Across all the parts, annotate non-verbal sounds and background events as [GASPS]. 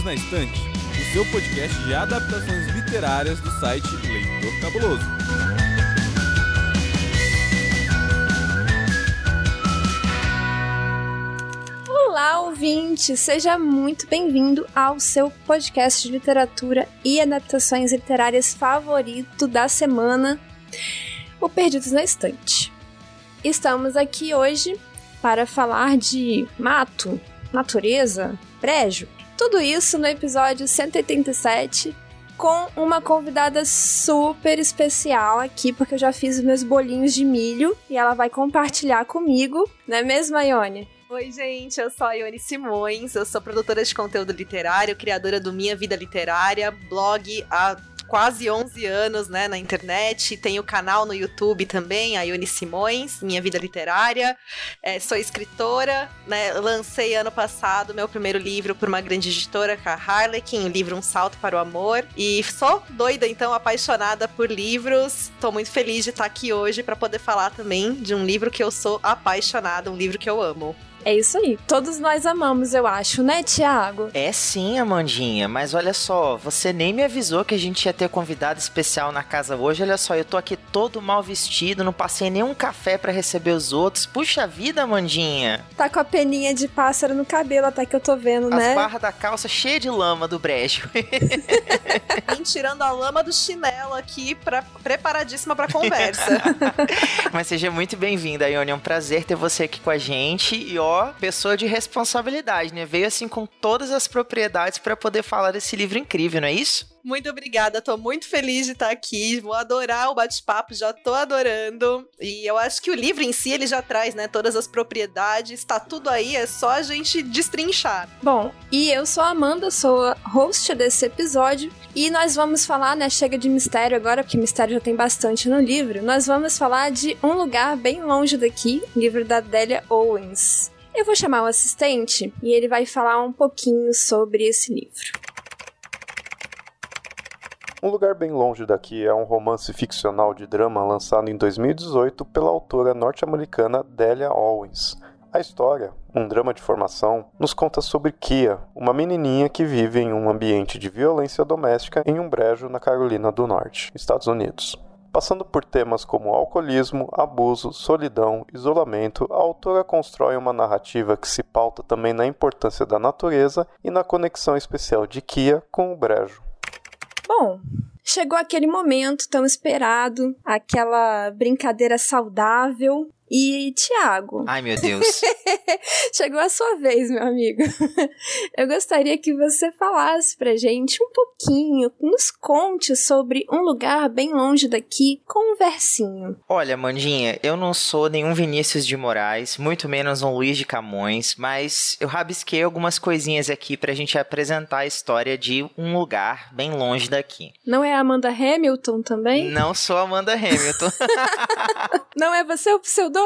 Perdidos na Estante, o seu podcast de adaptações literárias do site Leitor Cabuloso. Olá, ouvinte! Seja muito bem-vindo ao seu podcast de literatura e adaptações literárias favorito da semana, o Perdidos na Estante. Estamos aqui hoje para falar de mato, natureza, brejo. Tudo isso no episódio 187 com uma convidada super especial aqui, porque eu já fiz meus bolinhos de milho e ela vai compartilhar comigo, não é mesmo, Ione? Oi, gente, eu sou a Ione Simões, eu sou produtora de conteúdo literário, criadora do Minha Vida Literária, blog há quase 11 anos, né, na internet. Tenho canal no YouTube também, a Ione Simões, Minha Vida Literária. É, sou escritora, né, lancei ano passado meu primeiro livro por uma grande editora, com a Harlequin, o livro Um Salto para o Amor. E sou doida, então, apaixonada por livros. Tô muito feliz de estar aqui hoje para poder falar também de um livro que eu sou apaixonada, um livro que eu amo. É isso aí. Todos nós amamos, eu acho, né, Tiago? É sim, Amandinha. Mas olha só, você nem me avisou que a gente ia ter convidado especial na casa hoje. Olha só, eu tô aqui todo mal vestido, não passei nenhum café para receber os outros. Puxa vida, Amandinha. Tá com a peninha de pássaro no cabelo, até que eu tô vendo, As né? As barras da calça cheia de lama do brejo. [LAUGHS] Vim tirando a lama do chinelo aqui, pra, preparadíssima pra conversa. [LAUGHS] Mas seja muito bem-vinda, Ione. É um prazer ter você aqui com a gente. E ó, pessoa de responsabilidade, né? Veio assim com todas as propriedades para poder falar desse livro incrível, não é isso? Muito obrigada, tô muito feliz de estar aqui. Vou adorar o bate-papo, já tô adorando. E eu acho que o livro em si ele já traz, né, todas as propriedades, tá tudo aí, é só a gente destrinchar. Bom, e eu sou a Amanda, sou a host desse episódio, e nós vamos falar, né, chega de mistério agora, porque mistério já tem bastante no livro. Nós vamos falar de Um Lugar Bem Longe Daqui, livro da Delia Owens. Eu vou chamar o assistente e ele vai falar um pouquinho sobre esse livro. Um Lugar Bem Longe Daqui é um romance ficcional de drama lançado em 2018 pela autora norte-americana Delia Owens. A história, um drama de formação, nos conta sobre Kia, uma menininha que vive em um ambiente de violência doméstica em um brejo na Carolina do Norte, Estados Unidos. Passando por temas como alcoolismo, abuso, solidão, isolamento, a autora constrói uma narrativa que se pauta também na importância da natureza e na conexão especial de Kia com o brejo. Bom, chegou aquele momento tão esperado, aquela brincadeira saudável. E Tiago. Ai, meu Deus. [LAUGHS] Chegou a sua vez, meu amigo. [LAUGHS] Eu gostaria que você falasse pra gente um pouquinho, nos conte sobre um lugar bem longe daqui com um versinho. Olha, Mandinha, eu não sou nenhum Vinícius de Moraes, muito menos um Luiz de Camões, mas eu rabisquei algumas coisinhas aqui pra gente apresentar a história de um lugar bem longe daqui. Não é Amanda Hamilton também? Não sou Amanda Hamilton. [LAUGHS] não é você o pseudônimo?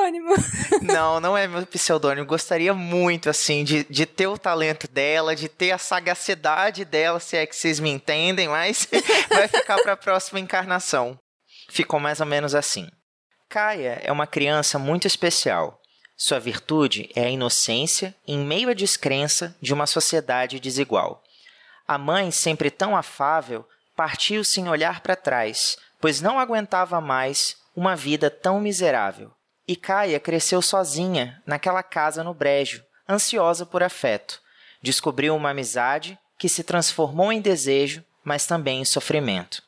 [LAUGHS] não, não é meu pseudônimo. Gostaria muito, assim, de, de ter o talento dela, de ter a sagacidade dela, se é que vocês me entendem, mas [LAUGHS] vai ficar para a próxima encarnação. Ficou mais ou menos assim. Kaia é uma criança muito especial. Sua virtude é a inocência em meio à descrença de uma sociedade desigual. A mãe, sempre tão afável, partiu sem olhar para trás, pois não aguentava mais uma vida tão miserável. E Kaia cresceu sozinha naquela casa no brejo, ansiosa por afeto. Descobriu uma amizade que se transformou em desejo, mas também em sofrimento.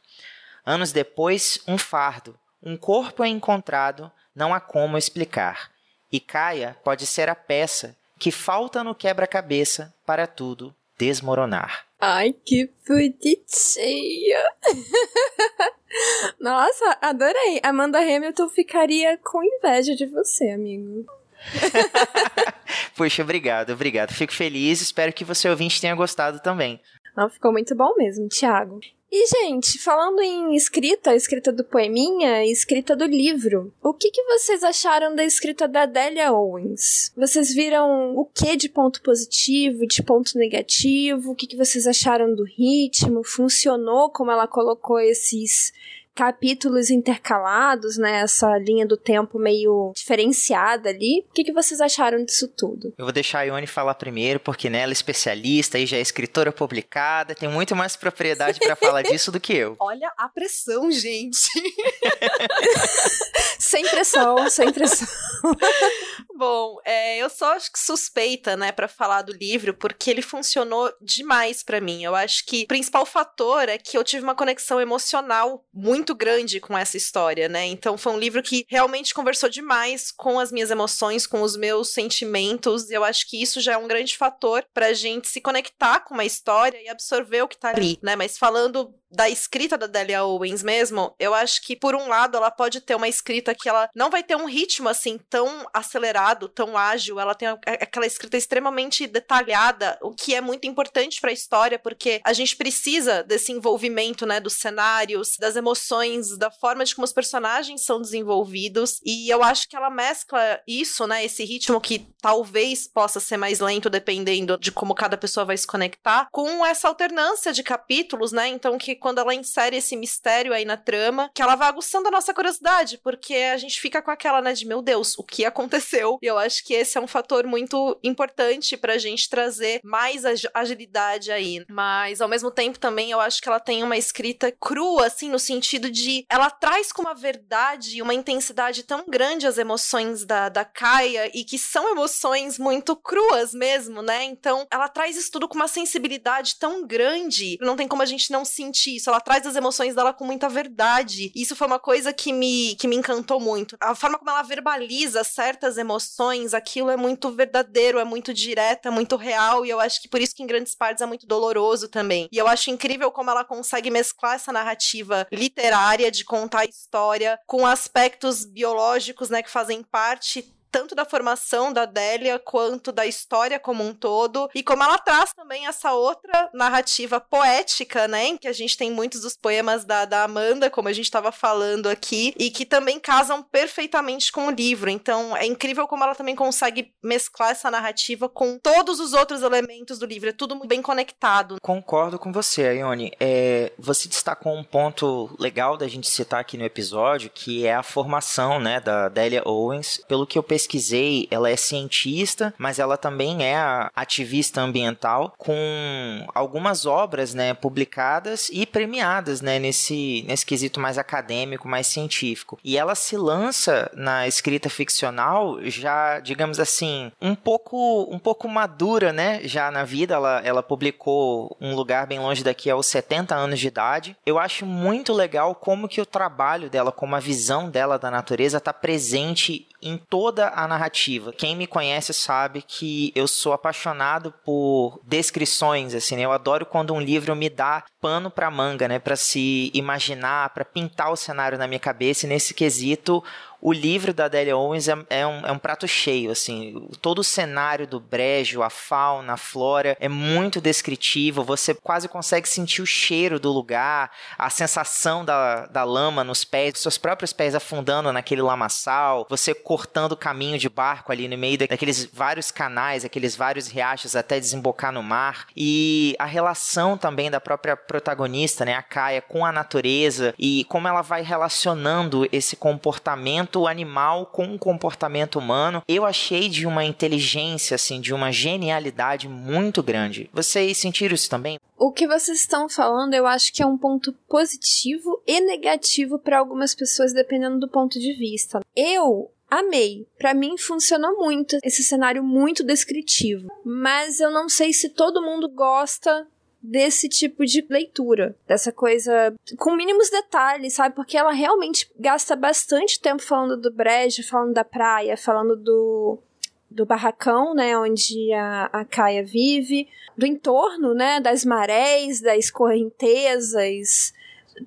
Anos depois, um fardo, um corpo é encontrado, não há como explicar. E Kaia pode ser a peça que falta no quebra-cabeça para tudo desmoronar. Ai, que bonitinha! [LAUGHS] Nossa, adorei. Amanda Hamilton ficaria com inveja de você, amigo. [LAUGHS] Puxa, obrigado, obrigado. Fico feliz, espero que você ouvinte tenha gostado também. Não, ficou muito bom mesmo, Thiago. E, gente, falando em escrita, escrita do poeminha e escrita do livro, o que, que vocês acharam da escrita da Delia Owens? Vocês viram o que de ponto positivo, de ponto negativo? O que, que vocês acharam do ritmo? Funcionou como ela colocou esses capítulos intercalados, né? Essa linha do tempo meio diferenciada ali. O que, que vocês acharam disso tudo? Eu vou deixar a Ione falar primeiro, porque né, ela é especialista e já é escritora publicada, tem muito mais propriedade para falar [LAUGHS] disso do que eu. Olha a pressão, gente. [LAUGHS] sem pressão, sem pressão. [LAUGHS] Bom, é, eu só acho que suspeita, né, para falar do livro, porque ele funcionou demais para mim. Eu acho que o principal fator é que eu tive uma conexão emocional muito grande com essa história, né? Então foi um livro que realmente conversou demais com as minhas emoções, com os meus sentimentos. E eu acho que isso já é um grande fator pra gente se conectar com uma história e absorver o que tá ali, né? Mas falando da escrita da Delia Owens mesmo, eu acho que por um lado ela pode ter uma escrita que ela não vai ter um ritmo assim tão acelerado, tão ágil, ela tem aquela escrita extremamente detalhada, o que é muito importante para a história, porque a gente precisa desse envolvimento, né, dos cenários, das emoções, da forma de como os personagens são desenvolvidos, e eu acho que ela mescla isso, né, esse ritmo que talvez possa ser mais lento dependendo de como cada pessoa vai se conectar, com essa alternância de capítulos, né? Então que quando ela insere esse mistério aí na trama, que ela vai aguçando a nossa curiosidade, porque a gente fica com aquela, né, de meu Deus, o que aconteceu? E eu acho que esse é um fator muito importante pra gente trazer mais agilidade aí. Mas ao mesmo tempo também eu acho que ela tem uma escrita crua, assim, no sentido de ela traz com uma verdade e uma intensidade tão grande as emoções da, da Kaia e que são emoções muito cruas mesmo, né? Então ela traz isso tudo com uma sensibilidade tão grande, não tem como a gente não sentir isso. Ela traz as emoções dela com muita verdade. Isso foi uma coisa que me, que me encantou muito. A forma como ela verbaliza certas emoções, aquilo é muito verdadeiro, é muito direto, é muito real. E eu acho que por isso que em grandes partes é muito doloroso também. E eu acho incrível como ela consegue mesclar essa narrativa literária de contar a história com aspectos biológicos, né, que fazem parte tanto da formação da Délia quanto da história como um todo, e como ela traz também essa outra narrativa poética, né, em que a gente tem muitos dos poemas da, da Amanda, como a gente estava falando aqui, e que também casam perfeitamente com o livro. Então, é incrível como ela também consegue mesclar essa narrativa com todos os outros elementos do livro, é tudo bem conectado. Concordo com você, Ione. É, você destacou um ponto legal da gente citar aqui no episódio, que é a formação, né, da Delia Owens. Pelo que eu pesquisei, ela é cientista, mas ela também é ativista ambiental, com algumas obras né, publicadas e premiadas né, nesse, nesse quesito mais acadêmico, mais científico. E ela se lança na escrita ficcional já, digamos assim, um pouco, um pouco madura, né? Já na vida, ela, ela publicou Um Lugar Bem Longe Daqui aos 70 anos de idade. Eu acho muito legal como que o trabalho dela, como a visão dela da natureza está presente em toda a narrativa. Quem me conhece sabe que eu sou apaixonado por descrições, assim, né? Eu adoro quando um livro me dá pano para manga, né, para se imaginar, para pintar o cenário na minha cabeça e nesse quesito o livro da Delia Owens é, é, um, é um prato cheio, assim. Todo o cenário do brejo, a fauna, a flora, é muito descritivo. Você quase consegue sentir o cheiro do lugar, a sensação da, da lama nos pés, seus próprios pés afundando naquele lamaçal, você cortando o caminho de barco ali no meio daqueles vários canais, aqueles vários riachos até desembocar no mar. E a relação também da própria protagonista, né, a Kaia, com a natureza e como ela vai relacionando esse comportamento comportamento animal com um comportamento humano, eu achei de uma inteligência, assim, de uma genialidade muito grande. Vocês sentiram isso também? O que vocês estão falando, eu acho que é um ponto positivo e negativo para algumas pessoas, dependendo do ponto de vista. Eu Amei. Para mim funcionou muito esse cenário muito descritivo, mas eu não sei se todo mundo gosta desse tipo de leitura, dessa coisa com mínimos detalhes, sabe? Porque ela realmente gasta bastante tempo falando do brejo, falando da praia, falando do do barracão, né, onde a, a Caia vive, do entorno, né, das marés, das correntezas,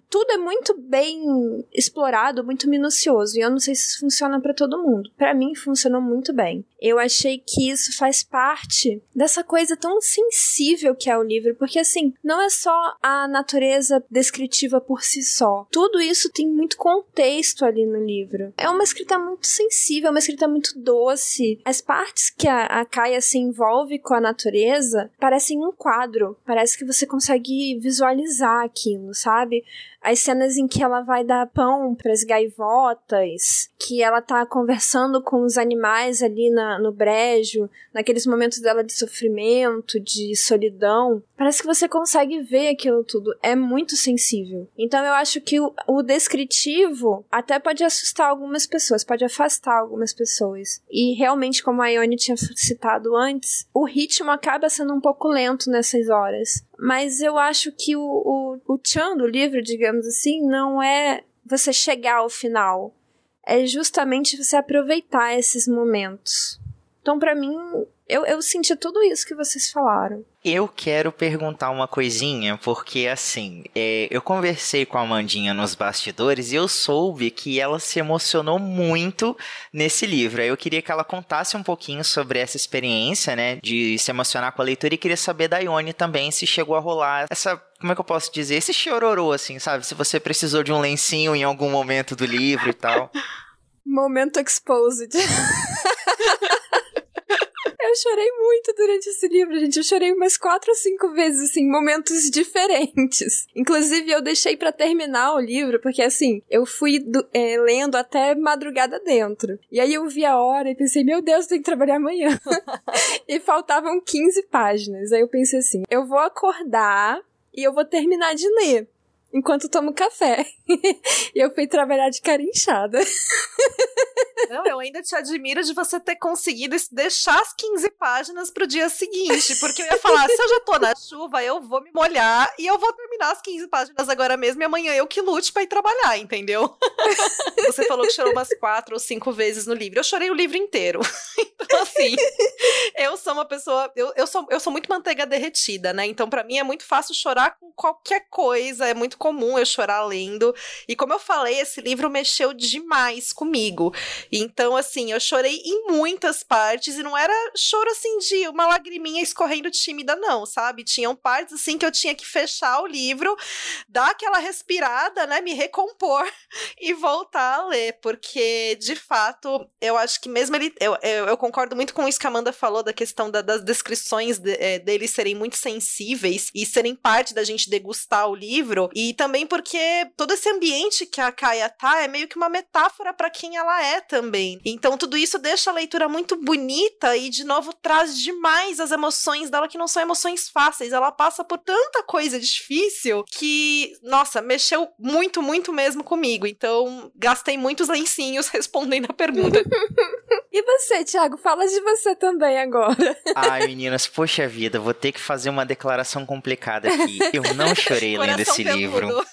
tudo é muito bem explorado, muito minucioso. E eu não sei se isso funciona para todo mundo. Para mim funcionou muito bem. Eu achei que isso faz parte dessa coisa tão sensível que é o livro, porque assim, não é só a natureza descritiva por si só. Tudo isso tem muito contexto ali no livro. É uma escrita muito sensível, uma escrita muito doce. As partes que a, a Kaia se envolve com a natureza parecem um quadro. Parece que você consegue visualizar aquilo, sabe? as cenas em que ela vai dar pão para as gaivotas, que ela tá conversando com os animais ali na, no brejo, naqueles momentos dela de sofrimento, de solidão, parece que você consegue ver aquilo tudo. É muito sensível. Então eu acho que o, o descritivo até pode assustar algumas pessoas, pode afastar algumas pessoas. E realmente, como a Ione tinha citado antes, o ritmo acaba sendo um pouco lento nessas horas. Mas eu acho que o, o, o Chan do livro, digamos assim, não é você chegar ao final. É justamente você aproveitar esses momentos. Então, para mim, eu, eu senti tudo isso que vocês falaram. Eu quero perguntar uma coisinha, porque assim, é, eu conversei com a Amandinha nos bastidores e eu soube que ela se emocionou muito nesse livro. Eu queria que ela contasse um pouquinho sobre essa experiência, né, de se emocionar com a leitura e queria saber da Ione também se chegou a rolar essa como é que eu posso dizer? Esse chororô, assim, sabe? Se você precisou de um lencinho em algum momento do livro e tal. [LAUGHS] Momento exposed. [LAUGHS] Eu chorei muito durante esse livro, gente. Eu chorei umas quatro ou cinco vezes, assim, momentos diferentes. Inclusive, eu deixei para terminar o livro, porque assim, eu fui do, é, lendo até madrugada dentro. E aí eu vi a hora e pensei, meu Deus, tenho que trabalhar amanhã. [LAUGHS] e faltavam 15 páginas. Aí eu pensei assim, eu vou acordar e eu vou terminar de ler enquanto tomo café. [LAUGHS] e eu fui trabalhar de cara inchada. [LAUGHS] Não, eu ainda te admiro de você ter conseguido deixar as 15 páginas pro dia seguinte, porque eu ia falar, se eu já tô na chuva, eu vou me molhar e eu vou terminar as 15 páginas agora mesmo e amanhã eu que lute para ir trabalhar, entendeu? [LAUGHS] Você falou que chorou umas quatro ou cinco vezes no livro. Eu chorei o livro inteiro. Então, assim, eu sou uma pessoa, eu, eu, sou, eu sou muito manteiga derretida, né? Então, para mim é muito fácil chorar com qualquer coisa, é muito comum eu chorar lendo. E como eu falei, esse livro mexeu demais comigo. Então, assim, eu chorei em muitas partes e não era choro assim de uma lagriminha escorrendo tímida, não, sabe? Tinham partes assim que eu tinha que fechar o livro, dar aquela respirada, né? Me recompor [LAUGHS] e voltar a ler, porque de fato eu acho que mesmo ele. Eu, eu, eu concordo muito com isso que a Amanda falou da questão da, das descrições de, é, serem muito sensíveis e serem parte da gente degustar o livro. E também porque todo esse ambiente que a Kaia tá é meio que uma metáfora para quem ela é também. Então tudo isso deixa a leitura muito bonita e de novo traz demais as emoções dela que não são emoções fáceis. Ela passa por tanta coisa difícil que, nossa, mexeu muito, muito mesmo comigo. Então gastei muitos lencinhos [LAUGHS] respondendo a pergunta. [LAUGHS] e você, Thiago, fala de você também agora. Ai, meninas, poxa vida, vou ter que fazer uma declaração complicada aqui. Eu não chorei lendo esse livro livro.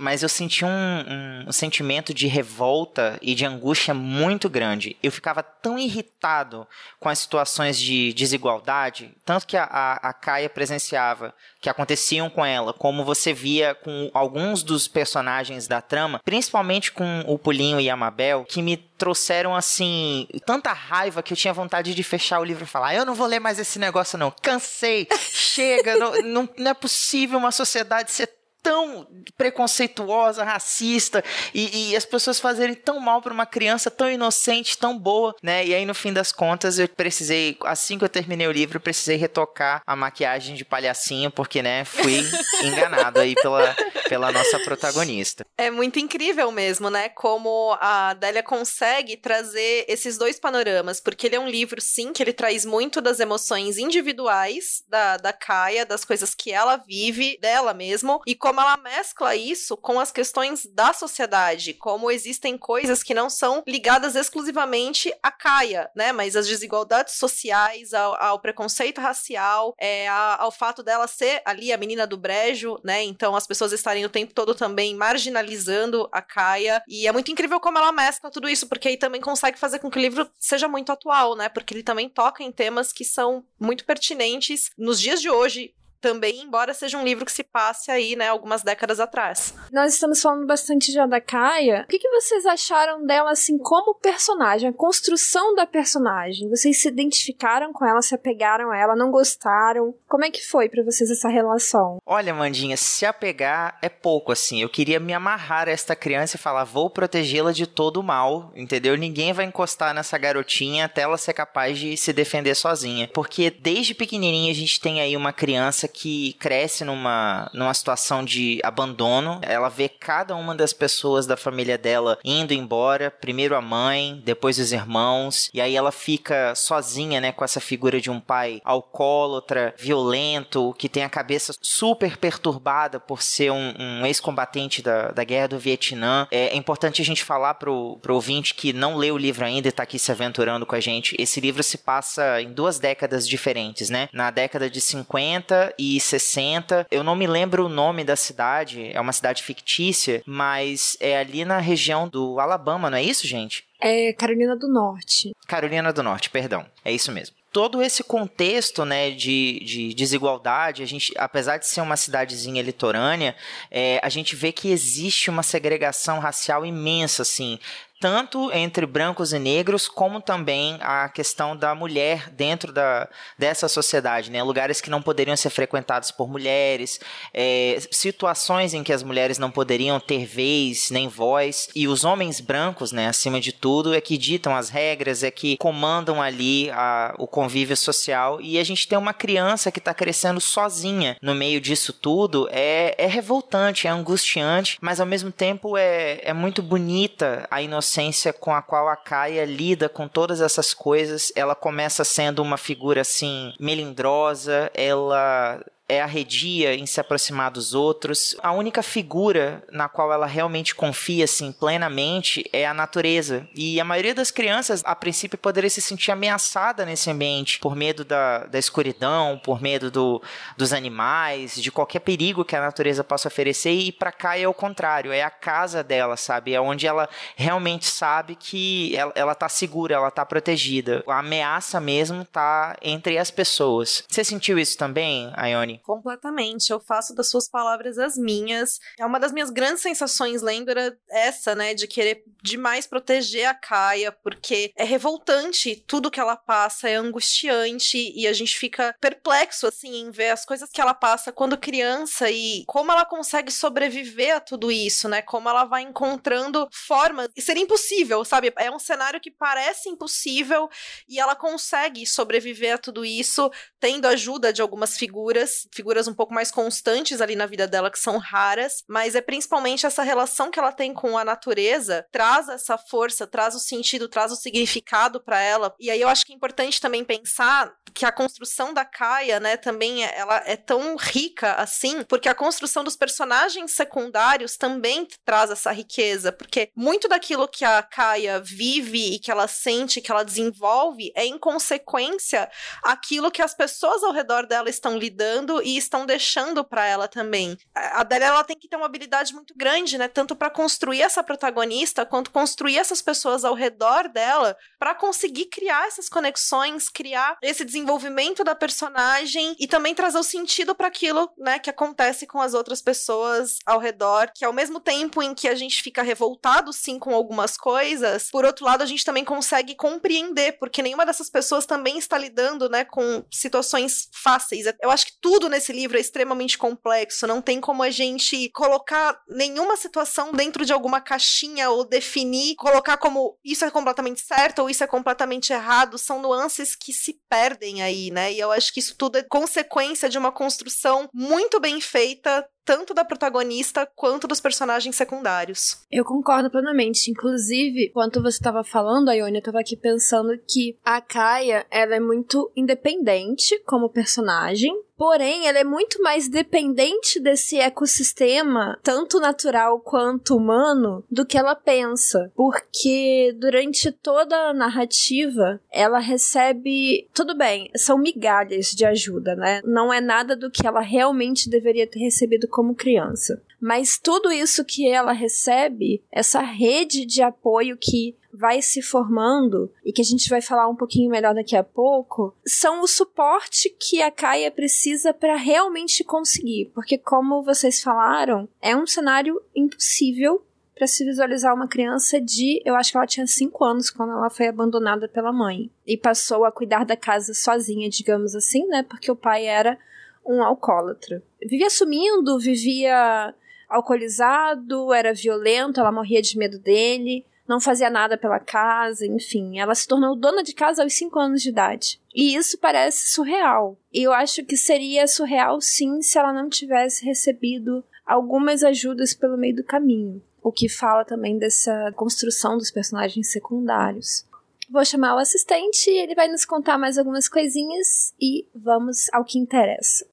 Mas eu senti um, um, um, sentimento de revolta e de angústia muito grande. Eu ficava tão irritado com as situações de desigualdade, tanto que a, a, a Kaia presenciava, que aconteciam com ela, como você via com alguns dos personagens da trama, principalmente com o Pulinho e a Mabel, que me trouxeram assim tanta raiva que eu tinha vontade de fechar o livro e falar: eu não vou ler mais esse negócio, não. Cansei, [LAUGHS] chega, não, não, não é possível uma sociedade ser tão preconceituosa, racista e, e, as pessoas fazerem tão mal para uma criança tão inocente, tão boa, né? E aí no fim das contas eu precisei, assim que eu terminei o livro, eu precisei retocar a maquiagem de palhacinho porque, né, fui [LAUGHS] enganado aí pela, pela nossa protagonista. É muito incrível mesmo, né? Como a Délia consegue trazer esses dois panoramas, porque ele é um livro, sim, que ele traz muito das emoções individuais da, da Kaia, das coisas que ela vive, dela mesmo, e como como ela mescla isso com as questões da sociedade, como existem coisas que não são ligadas exclusivamente à Caia, né? Mas as desigualdades sociais, ao, ao preconceito racial, é, ao fato dela ser ali a menina do brejo, né? Então as pessoas estarem o tempo todo também marginalizando a Caia. E é muito incrível como ela mescla tudo isso, porque aí também consegue fazer com que o livro seja muito atual, né? Porque ele também toca em temas que são muito pertinentes nos dias de hoje, também, embora seja um livro que se passe aí, né, algumas décadas atrás. Nós estamos falando bastante já da Kaia. O que, que vocês acharam dela, assim, como personagem? A construção da personagem? Vocês se identificaram com ela, se apegaram a ela, não gostaram? Como é que foi para vocês essa relação? Olha, Mandinha, se apegar é pouco, assim. Eu queria me amarrar a esta criança e falar, vou protegê-la de todo o mal, entendeu? Ninguém vai encostar nessa garotinha até ela ser capaz de se defender sozinha. Porque desde pequenininha a gente tem aí uma criança que cresce numa, numa situação de abandono. Ela vê cada uma das pessoas da família dela indo embora, primeiro a mãe, depois os irmãos, e aí ela fica sozinha, né, com essa figura de um pai alcoólatra, violento, que tem a cabeça super perturbada por ser um, um ex-combatente da, da guerra do Vietnã. É, é importante a gente falar pro, pro ouvinte que não leu o livro ainda e tá aqui se aventurando com a gente. Esse livro se passa em duas décadas diferentes, né? Na década de 50 e 60. Eu não me lembro o nome da cidade, é uma cidade fictícia, mas é ali na região do Alabama, não é isso, gente? É Carolina do Norte. Carolina do Norte, perdão. É isso mesmo todo esse contexto né, de, de desigualdade, a gente, apesar de ser uma cidadezinha litorânea, é, a gente vê que existe uma segregação racial imensa, assim tanto entre brancos e negros, como também a questão da mulher dentro da, dessa sociedade, né? Lugares que não poderiam ser frequentados por mulheres, é, situações em que as mulheres não poderiam ter vez nem voz, e os homens brancos, né, acima de tudo, é que ditam as regras, é que comandam ali a, o convívio social, e a gente tem uma criança que está crescendo sozinha no meio disso tudo, é, é revoltante, é angustiante, mas ao mesmo tempo é, é muito bonita a inocência inocência com a qual a Kaia lida com todas essas coisas. Ela começa sendo uma figura assim melindrosa, ela é arredia em se aproximar dos outros. A única figura na qual ela realmente confia assim plenamente é a natureza. E a maioria das crianças, a princípio, poderia se sentir ameaçada nesse ambiente por medo da, da escuridão, por medo do, dos animais, de qualquer perigo que a natureza possa oferecer. E para cá é o contrário, é a casa dela, sabe? É onde ela realmente sabe que ela, ela tá segura, ela tá protegida. A ameaça mesmo tá entre as pessoas. Você sentiu isso também, Ayone? Completamente. Eu faço das suas palavras as minhas. É uma das minhas grandes sensações lendo era essa, né? De querer demais proteger a Kaia, porque é revoltante tudo que ela passa, é angustiante e a gente fica perplexo, assim, em ver as coisas que ela passa quando criança e como ela consegue sobreviver a tudo isso, né? Como ela vai encontrando formas. E seria impossível, sabe? É um cenário que parece impossível e ela consegue sobreviver a tudo isso, tendo ajuda de algumas figuras figuras um pouco mais constantes ali na vida dela, que são raras, mas é principalmente essa relação que ela tem com a natureza, traz essa força, traz o sentido, traz o significado para ela. E aí eu acho que é importante também pensar que a construção da Kaia, né, também é, ela é tão rica assim, porque a construção dos personagens secundários também traz essa riqueza, porque muito daquilo que a Kaia vive e que ela sente, que ela desenvolve, é em consequência aquilo que as pessoas ao redor dela estão lidando e estão deixando para ela também. A Adélia ela tem que ter uma habilidade muito grande, né, tanto para construir essa protagonista quanto construir essas pessoas ao redor dela para conseguir criar essas conexões, criar esse desenvolvimento da personagem e também trazer o sentido para aquilo, né, que acontece com as outras pessoas ao redor, que ao mesmo tempo em que a gente fica revoltado sim com algumas coisas, por outro lado a gente também consegue compreender, porque nenhuma dessas pessoas também está lidando, né, com situações fáceis. Eu acho que tudo nesse livro é extremamente complexo, não tem como a gente colocar nenhuma situação dentro de alguma caixinha ou definir, colocar como isso é completamente certo ou isso é completamente errado, são nuances que se perdem aí, né? E eu acho que isso tudo é consequência de uma construção muito bem feita tanto da protagonista quanto dos personagens secundários. Eu concordo plenamente. Inclusive, enquanto você estava falando, a Ione, eu estava aqui pensando que a Kaia, ela é muito independente como personagem, Porém, ela é muito mais dependente desse ecossistema, tanto natural quanto humano, do que ela pensa. Porque durante toda a narrativa, ela recebe. Tudo bem, são migalhas de ajuda, né? Não é nada do que ela realmente deveria ter recebido como criança. Mas tudo isso que ela recebe, essa rede de apoio que vai se formando e que a gente vai falar um pouquinho melhor daqui a pouco, são o suporte que a Kaia precisa para realmente conseguir, porque como vocês falaram, é um cenário impossível para se visualizar uma criança de, eu acho que ela tinha 5 anos quando ela foi abandonada pela mãe e passou a cuidar da casa sozinha, digamos assim, né? Porque o pai era um alcoólatra. Vivia sumindo, vivia alcoolizado, era violento, ela morria de medo dele não fazia nada pela casa, enfim. Ela se tornou dona de casa aos 5 anos de idade. E isso parece surreal. E eu acho que seria surreal sim se ela não tivesse recebido algumas ajudas pelo meio do caminho. O que fala também dessa construção dos personagens secundários. Vou chamar o assistente, ele vai nos contar mais algumas coisinhas e vamos ao que interessa.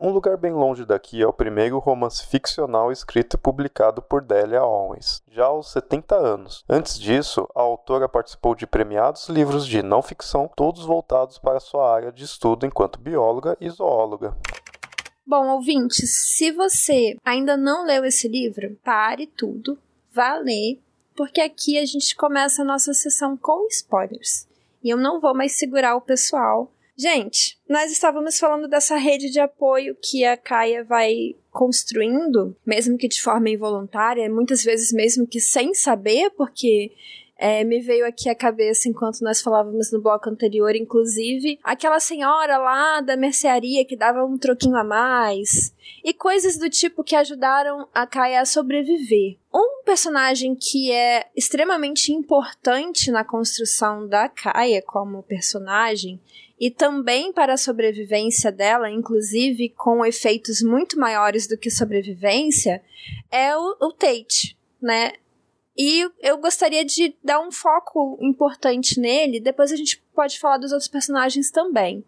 Um Lugar Bem Longe Daqui é o primeiro romance ficcional escrito e publicado por Delia Owens, já aos 70 anos. Antes disso, a autora participou de premiados livros de não ficção, todos voltados para sua área de estudo enquanto bióloga e zoóloga. Bom, ouvintes, se você ainda não leu esse livro, pare tudo, vá ler, porque aqui a gente começa a nossa sessão com spoilers. E eu não vou mais segurar o pessoal Gente, nós estávamos falando dessa rede de apoio que a Caia vai construindo, mesmo que de forma involuntária, muitas vezes mesmo que sem saber, porque é, me veio aqui à cabeça enquanto nós falávamos no bloco anterior, inclusive, aquela senhora lá da mercearia que dava um troquinho a mais, e coisas do tipo que ajudaram a Kaia a sobreviver. Um personagem que é extremamente importante na construção da Kaia como personagem e também para a sobrevivência dela, inclusive com efeitos muito maiores do que sobrevivência, é o, o Tate, né? E eu gostaria de dar um foco importante nele, depois a gente pode falar dos outros personagens também.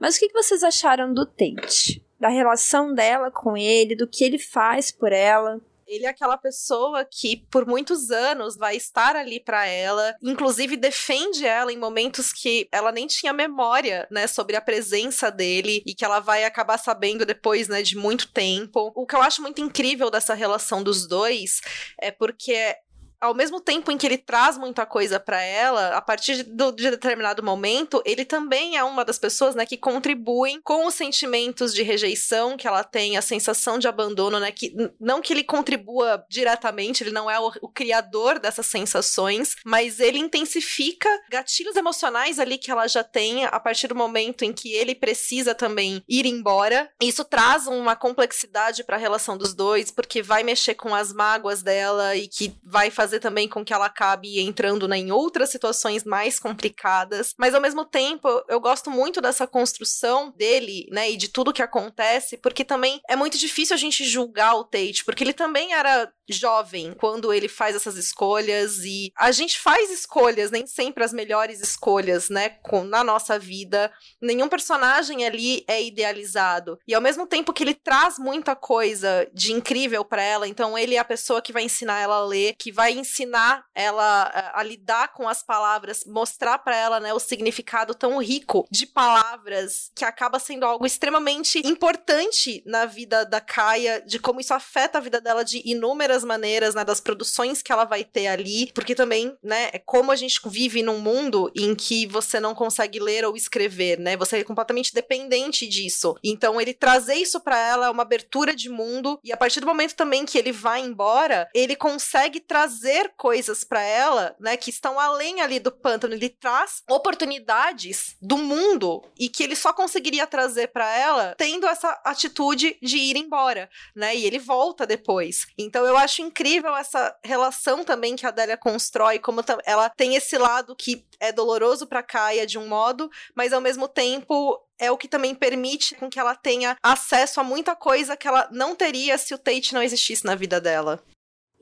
Mas o que vocês acharam do Tate? Da relação dela com ele, do que ele faz por ela? Ele é aquela pessoa que por muitos anos vai estar ali para ela, inclusive defende ela em momentos que ela nem tinha memória, né, sobre a presença dele e que ela vai acabar sabendo depois, né, de muito tempo. O que eu acho muito incrível dessa relação dos dois é porque ao mesmo tempo em que ele traz muita coisa para ela, a partir do, de determinado momento, ele também é uma das pessoas, né, que contribuem com os sentimentos de rejeição que ela tem, a sensação de abandono, né, que não que ele contribua diretamente, ele não é o, o criador dessas sensações, mas ele intensifica gatilhos emocionais ali que ela já tem a partir do momento em que ele precisa também ir embora. Isso traz uma complexidade para a relação dos dois, porque vai mexer com as mágoas dela e que vai fazer fazer também com que ela acabe entrando né, em outras situações mais complicadas. Mas ao mesmo tempo, eu gosto muito dessa construção dele, né, e de tudo que acontece, porque também é muito difícil a gente julgar o Tate, porque ele também era jovem quando ele faz essas escolhas e a gente faz escolhas, nem sempre as melhores escolhas, né, com, na nossa vida. Nenhum personagem ali é idealizado. E ao mesmo tempo que ele traz muita coisa de incrível para ela, então ele é a pessoa que vai ensinar ela a ler, que vai ensinar ela a, a lidar com as palavras, mostrar para ela, né, o significado tão rico de palavras que acaba sendo algo extremamente importante na vida da Kaia, de como isso afeta a vida dela de inúmeras maneiras, né, das produções que ela vai ter ali, porque também, né, é como a gente vive num mundo em que você não consegue ler ou escrever, né? Você é completamente dependente disso. Então ele trazer isso para ela é uma abertura de mundo e a partir do momento também que ele vai embora, ele consegue trazer coisas para ela, né, que estão além ali do pântano. Ele traz oportunidades do mundo e que ele só conseguiria trazer para ela tendo essa atitude de ir embora, né? E ele volta depois. Então eu acho incrível essa relação também que a Adélia constrói, como ela tem esse lado que é doloroso para Kaia de um modo, mas ao mesmo tempo é o que também permite com que ela tenha acesso a muita coisa que ela não teria se o Tate não existisse na vida dela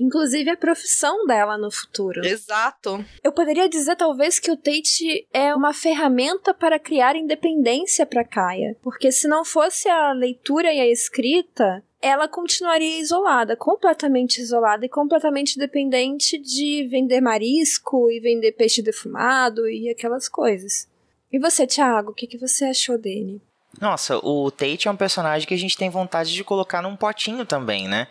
inclusive a profissão dela no futuro. Exato. Eu poderia dizer talvez que o Tate é uma ferramenta para criar independência para Kaia, porque se não fosse a leitura e a escrita, ela continuaria isolada, completamente isolada e completamente dependente de vender marisco e vender peixe defumado e aquelas coisas. E você, Thiago, o que, que você achou dele? Nossa, o Tate é um personagem que a gente tem vontade de colocar num potinho também, né?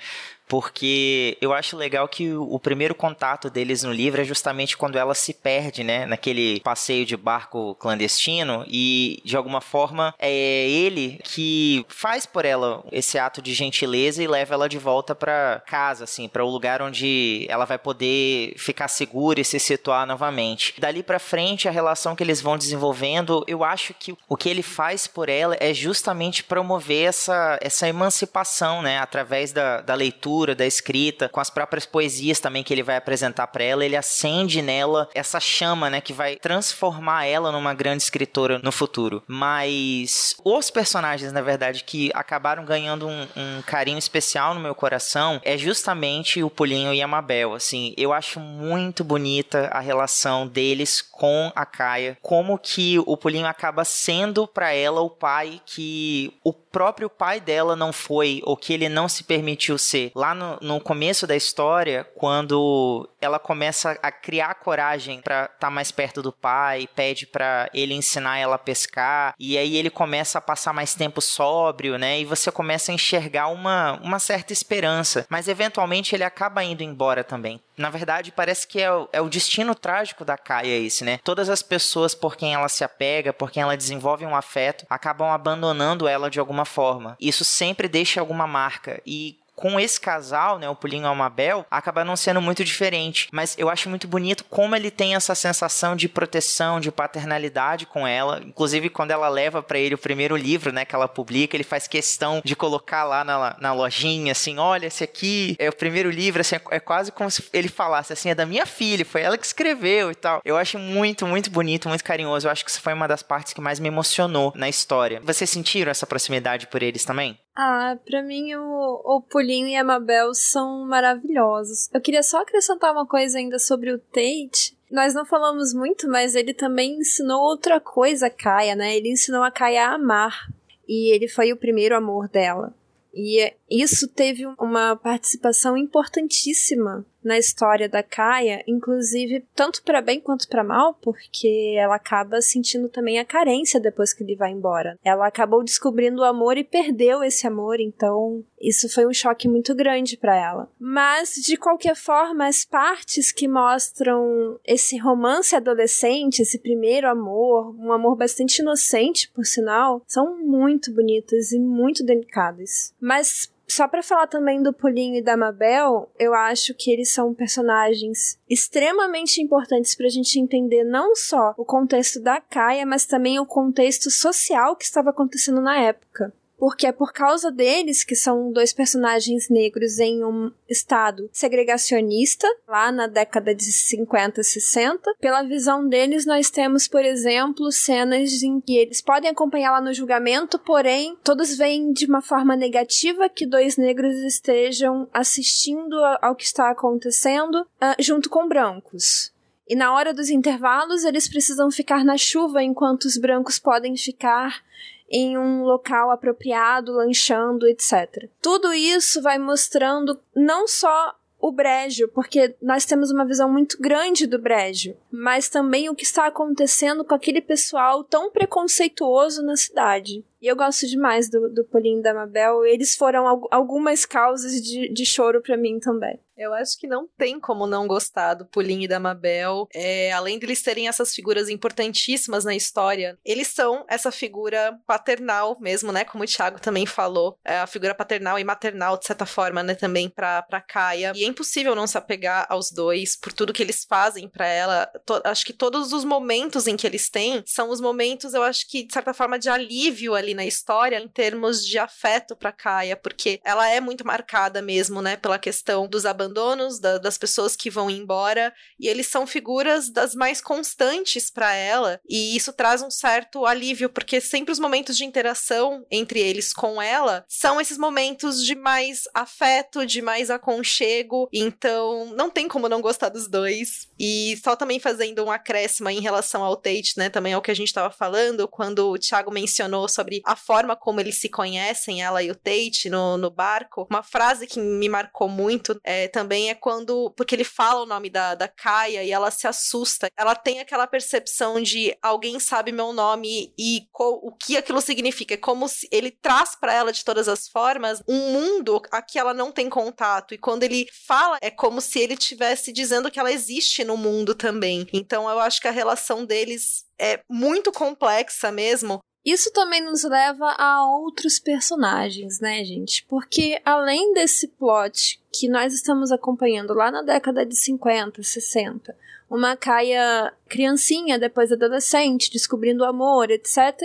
Porque eu acho legal que o primeiro contato deles no livro é justamente quando ela se perde, né, naquele passeio de barco clandestino e de alguma forma é ele que faz por ela esse ato de gentileza e leva ela de volta para casa, assim, para o lugar onde ela vai poder ficar segura e se situar novamente. Dali para frente, a relação que eles vão desenvolvendo, eu acho que o que ele faz por ela é justamente promover essa, essa emancipação, né, através da, da leitura literatura, da escrita, com as próprias poesias também que ele vai apresentar para ela, ele acende nela essa chama, né, que vai transformar ela numa grande escritora no futuro. Mas os personagens, na verdade, que acabaram ganhando um, um carinho especial no meu coração é justamente o Pulinho e a Mabel. Assim, eu acho muito bonita a relação deles com a Kaia, como que o Pulinho acaba sendo para ela o pai que o próprio pai dela não foi, ou que ele não se permitiu ser. Lá no, no começo da história, quando ela começa a criar coragem para estar tá mais perto do pai, pede para ele ensinar ela a pescar, e aí ele começa a passar mais tempo sóbrio, né? E você começa a enxergar uma, uma certa esperança, mas eventualmente ele acaba indo embora também. Na verdade, parece que é o, é o destino trágico da Kaia esse, né? Todas as pessoas por quem ela se apega, por quem ela desenvolve um afeto, acabam abandonando ela de alguma forma. Isso sempre deixa alguma marca. E com esse casal, né, o Pulinho e a Mabel, acaba não sendo muito diferente. Mas eu acho muito bonito como ele tem essa sensação de proteção, de paternalidade com ela. Inclusive, quando ela leva para ele o primeiro livro, né, que ela publica, ele faz questão de colocar lá na, na lojinha, assim, olha, esse aqui é o primeiro livro, assim, é quase como se ele falasse, assim, é da minha filha, foi ela que escreveu e tal. Eu acho muito, muito bonito, muito carinhoso. Eu acho que isso foi uma das partes que mais me emocionou na história. Vocês sentiram essa proximidade por eles também? Ah, pra mim o, o Pulinho e a Mabel são maravilhosos. Eu queria só acrescentar uma coisa ainda sobre o Tate. Nós não falamos muito, mas ele também ensinou outra coisa a Kaia, né? Ele ensinou a Kaia a amar. E ele foi o primeiro amor dela. E isso teve uma participação importantíssima na história da Kaia, inclusive tanto para bem quanto para mal, porque ela acaba sentindo também a carência depois que ele vai embora. Ela acabou descobrindo o amor e perdeu esse amor, então isso foi um choque muito grande para ela. Mas de qualquer forma, as partes que mostram esse romance adolescente, esse primeiro amor, um amor bastante inocente, por sinal, são muito bonitas e muito delicadas. Mas só para falar também do Pulinho e da Mabel, eu acho que eles são personagens extremamente importantes para a gente entender não só o contexto da Caia, mas também o contexto social que estava acontecendo na época porque é por causa deles, que são dois personagens negros em um estado segregacionista, lá na década de 50 e 60. Pela visão deles, nós temos, por exemplo, cenas em que eles podem acompanhar lá no julgamento, porém, todos veem de uma forma negativa que dois negros estejam assistindo ao que está acontecendo uh, junto com brancos. E na hora dos intervalos, eles precisam ficar na chuva enquanto os brancos podem ficar em um local apropriado, lanchando, etc. Tudo isso vai mostrando não só o brejo, porque nós temos uma visão muito grande do brejo, mas também o que está acontecendo com aquele pessoal tão preconceituoso na cidade. E eu gosto demais do, do Polinho da Mabel. Eles foram algumas causas de, de choro para mim também. Eu acho que não tem como não gostar do Pulinho e da Mabel. É, além de eles terem essas figuras importantíssimas na história, eles são essa figura paternal mesmo, né? Como o Thiago também falou. É a figura paternal e maternal, de certa forma, né? Também pra, pra Kaia. E é impossível não se apegar aos dois por tudo que eles fazem para ela. Acho que todos os momentos em que eles têm são os momentos, eu acho que, de certa forma, de alívio ali na história em termos de afeto pra Kaia, porque ela é muito marcada mesmo, né? Pela questão dos abandonos abandonos, da, das pessoas que vão embora, e eles são figuras das mais constantes para ela, e isso traz um certo alívio, porque sempre os momentos de interação entre eles com ela são esses momentos de mais afeto, de mais aconchego, então não tem como não gostar dos dois. E só também fazendo um acréscimo em relação ao Tate, né, também ao que a gente estava falando, quando o Thiago mencionou sobre a forma como eles se conhecem, ela e o Tate, no, no barco, uma frase que me marcou muito é, também é quando. Porque ele fala o nome da, da Kaia e ela se assusta. Ela tem aquela percepção de alguém sabe meu nome e o que aquilo significa. É como se ele traz para ela de todas as formas um mundo a que ela não tem contato. E quando ele fala, é como se ele estivesse dizendo que ela existe no mundo também. Então eu acho que a relação deles é muito complexa mesmo, isso também nos leva a outros personagens, né, gente? Porque além desse plot que nós estamos acompanhando lá na década de 50, 60, uma Caia criancinha, depois adolescente, descobrindo o amor, etc.,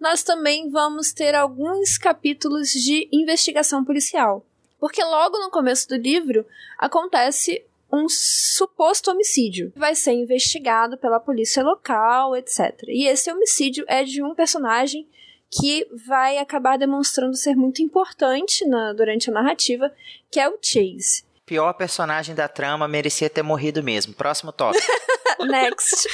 nós também vamos ter alguns capítulos de investigação policial. Porque logo no começo do livro acontece um suposto homicídio. Vai ser investigado pela polícia local, etc. E esse homicídio é de um personagem que vai acabar demonstrando ser muito importante na, durante a narrativa, que é o Chase. Pior personagem da trama merecia ter morrido mesmo. Próximo tópico. [LAUGHS] [LAUGHS] Next.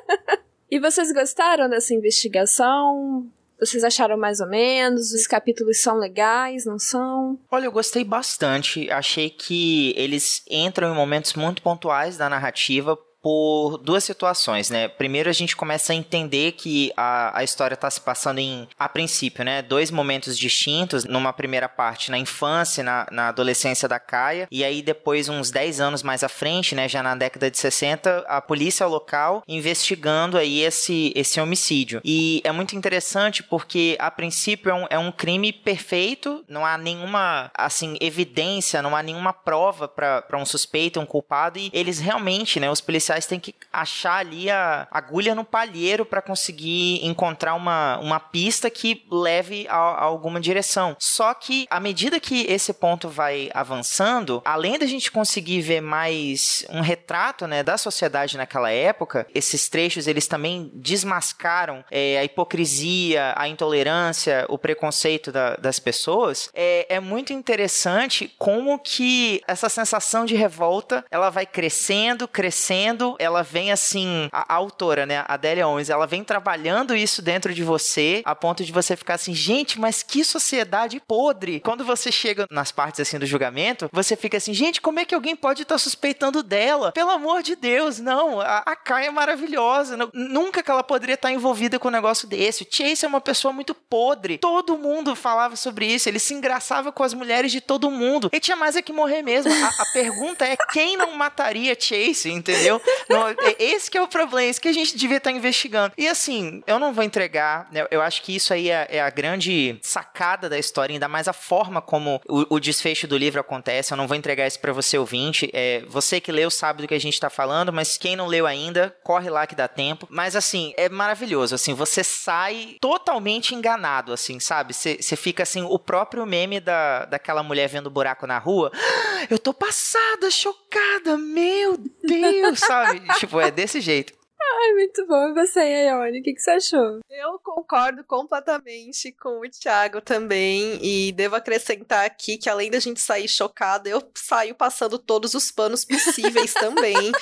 [LAUGHS] e vocês gostaram dessa investigação? Vocês acharam mais ou menos? Os capítulos são legais, não são? Olha, eu gostei bastante. Achei que eles entram em momentos muito pontuais da narrativa por duas situações, né? Primeiro a gente começa a entender que a, a história está se passando em, a princípio, né? Dois momentos distintos, numa primeira parte na infância, na, na adolescência da Caia, e aí depois, uns 10 anos mais à frente, né? Já na década de 60, a polícia local investigando aí esse, esse homicídio. E é muito interessante porque, a princípio, é um, é um crime perfeito, não há nenhuma, assim, evidência, não há nenhuma prova para um suspeito, um culpado, e eles realmente, né? Os policiais policiais têm que achar ali a agulha no palheiro para conseguir encontrar uma, uma pista que leve a, a, alguma direção. Só que à medida que esse ponto vai avançando, além da gente conseguir ver mais um retrato né, da sociedade naquela época, esses trechos eles também desmascaram é, a hipocrisia, a intolerância, o preconceito da, das pessoas. É, é muito interessante como que essa sensação de revolta ela vai crescendo, crescendo ela vem assim, a, a autora, né, a Adélia Owens, ela vem trabalhando isso dentro de você, a ponto de você ficar assim, gente, mas que sociedade podre. Quando você chega nas partes assim do julgamento, você fica assim, gente, como é que alguém pode estar tá suspeitando dela? Pelo amor de Deus, não. A, a Kai é maravilhosa. Não, nunca que ela poderia estar tá envolvida com um negócio desse. O Chase é uma pessoa muito podre. Todo mundo falava sobre isso. Ele se engraçava com as mulheres de todo mundo. Ele tinha mais é que morrer mesmo. A, a pergunta é quem não mataria Chase, entendeu? Não, esse que é o problema, esse que a gente devia estar investigando. E assim, eu não vou entregar, né, eu acho que isso aí é, é, a grande sacada da história, ainda mais a forma como o, o desfecho do livro acontece. Eu não vou entregar isso para você ouvinte. É, você que leu sabe do que a gente tá falando, mas quem não leu ainda, corre lá que dá tempo. Mas assim, é maravilhoso, assim, você sai totalmente enganado, assim, sabe? Você fica assim, o próprio meme da, daquela mulher vendo buraco na rua. [GASPS] Eu tô passada, chocada, meu Deus, sabe? Tipo, é desse jeito. Ai, muito bom. E você, Ione, o que, que você achou? Eu concordo completamente com o Thiago também. E devo acrescentar aqui que além da gente sair chocada, eu saio passando todos os panos possíveis [LAUGHS] também.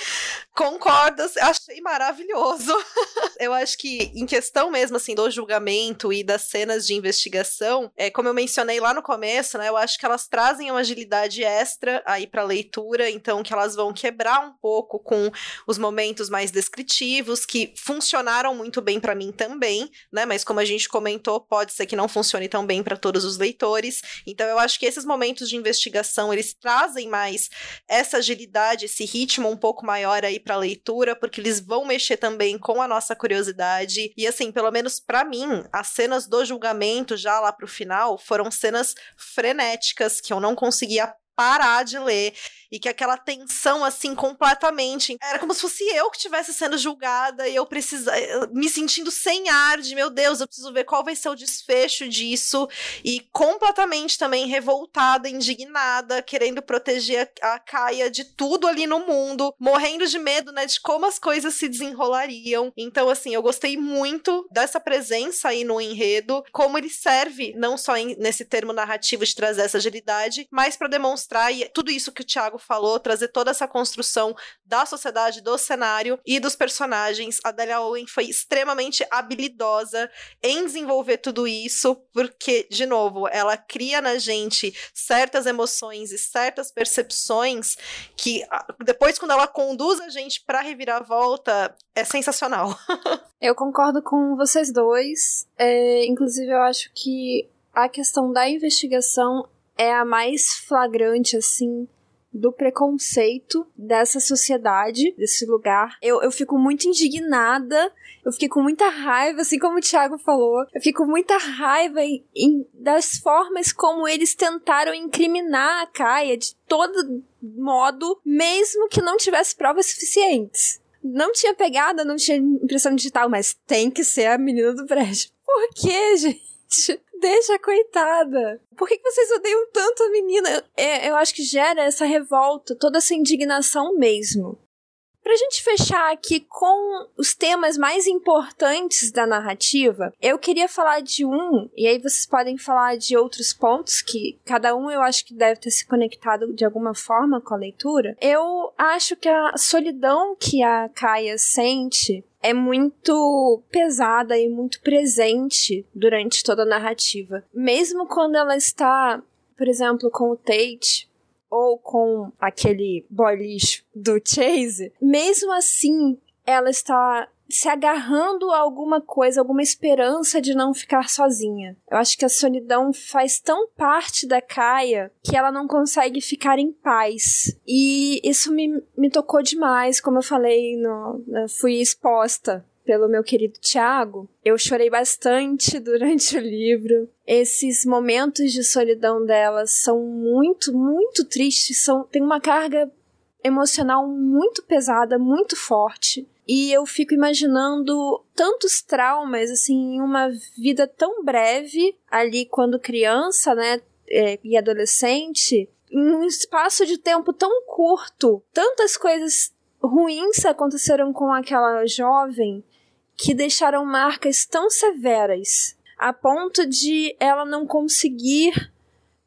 Concordo, achei maravilhoso. [LAUGHS] eu acho que, em questão mesmo, assim, do julgamento e das cenas de investigação, é, como eu mencionei lá no começo, né, eu acho que elas trazem uma agilidade extra aí pra leitura, então que elas vão quebrar um pouco com os momentos mais descritivos que funcionaram muito bem para mim também, né? Mas como a gente comentou, pode ser que não funcione tão bem para todos os leitores. Então eu acho que esses momentos de investigação, eles trazem mais essa agilidade, esse ritmo um pouco maior aí para leitura, porque eles vão mexer também com a nossa curiosidade. E assim, pelo menos para mim, as cenas do julgamento já lá pro final foram cenas frenéticas que eu não conseguia parar de ler e que aquela tensão assim completamente era como se fosse eu que estivesse sendo julgada e eu precisa me sentindo sem ar de meu Deus, eu preciso ver qual vai ser o desfecho disso e completamente também revoltada, indignada, querendo proteger a, a Caia de tudo ali no mundo, morrendo de medo, né, de como as coisas se desenrolariam. Então assim, eu gostei muito dessa presença aí no enredo, como ele serve não só em, nesse termo narrativo de trazer essa agilidade, mas para demonstrar mostrar e tudo isso que o Thiago falou, trazer toda essa construção da sociedade, do cenário e dos personagens. A Delia Owen foi extremamente habilidosa em desenvolver tudo isso, porque, de novo, ela cria na gente certas emoções e certas percepções que depois, quando ela conduz a gente pra reviravolta, é sensacional. [LAUGHS] eu concordo com vocês dois. É, inclusive, eu acho que a questão da investigação é a mais flagrante, assim, do preconceito dessa sociedade, desse lugar. Eu, eu fico muito indignada, eu fiquei com muita raiva, assim como o Thiago falou. Eu fico com muita raiva em, em, das formas como eles tentaram incriminar a Kaia de todo modo, mesmo que não tivesse provas suficientes. Não tinha pegada, não tinha impressão digital, mas tem que ser a menina do prédio. Por quê, [LAUGHS] gente? Deixa coitada. Por que, que vocês odeiam tanto a menina? É, eu acho que gera essa revolta, toda essa indignação mesmo. Pra gente fechar aqui com os temas mais importantes da narrativa, eu queria falar de um, e aí vocês podem falar de outros pontos que cada um eu acho que deve ter se conectado de alguma forma com a leitura. Eu acho que a solidão que a Kaia sente é muito pesada e muito presente durante toda a narrativa. Mesmo quando ela está, por exemplo, com o Tate, ou com aquele boy lixo do Chase, mesmo assim ela está se agarrando a alguma coisa, alguma esperança de não ficar sozinha. Eu acho que a solidão faz tão parte da Kaia que ela não consegue ficar em paz. E isso me, me tocou demais, como eu falei, no, fui exposta pelo meu querido Tiago. Eu chorei bastante [LAUGHS] durante o livro. Esses momentos de solidão dela são muito, muito tristes, são tem uma carga emocional muito pesada, muito forte. E eu fico imaginando tantos traumas, assim, em uma vida tão breve, ali quando criança, né, é, e adolescente, em um espaço de tempo tão curto, tantas coisas ruins aconteceram com aquela jovem que deixaram marcas tão severas a ponto de ela não conseguir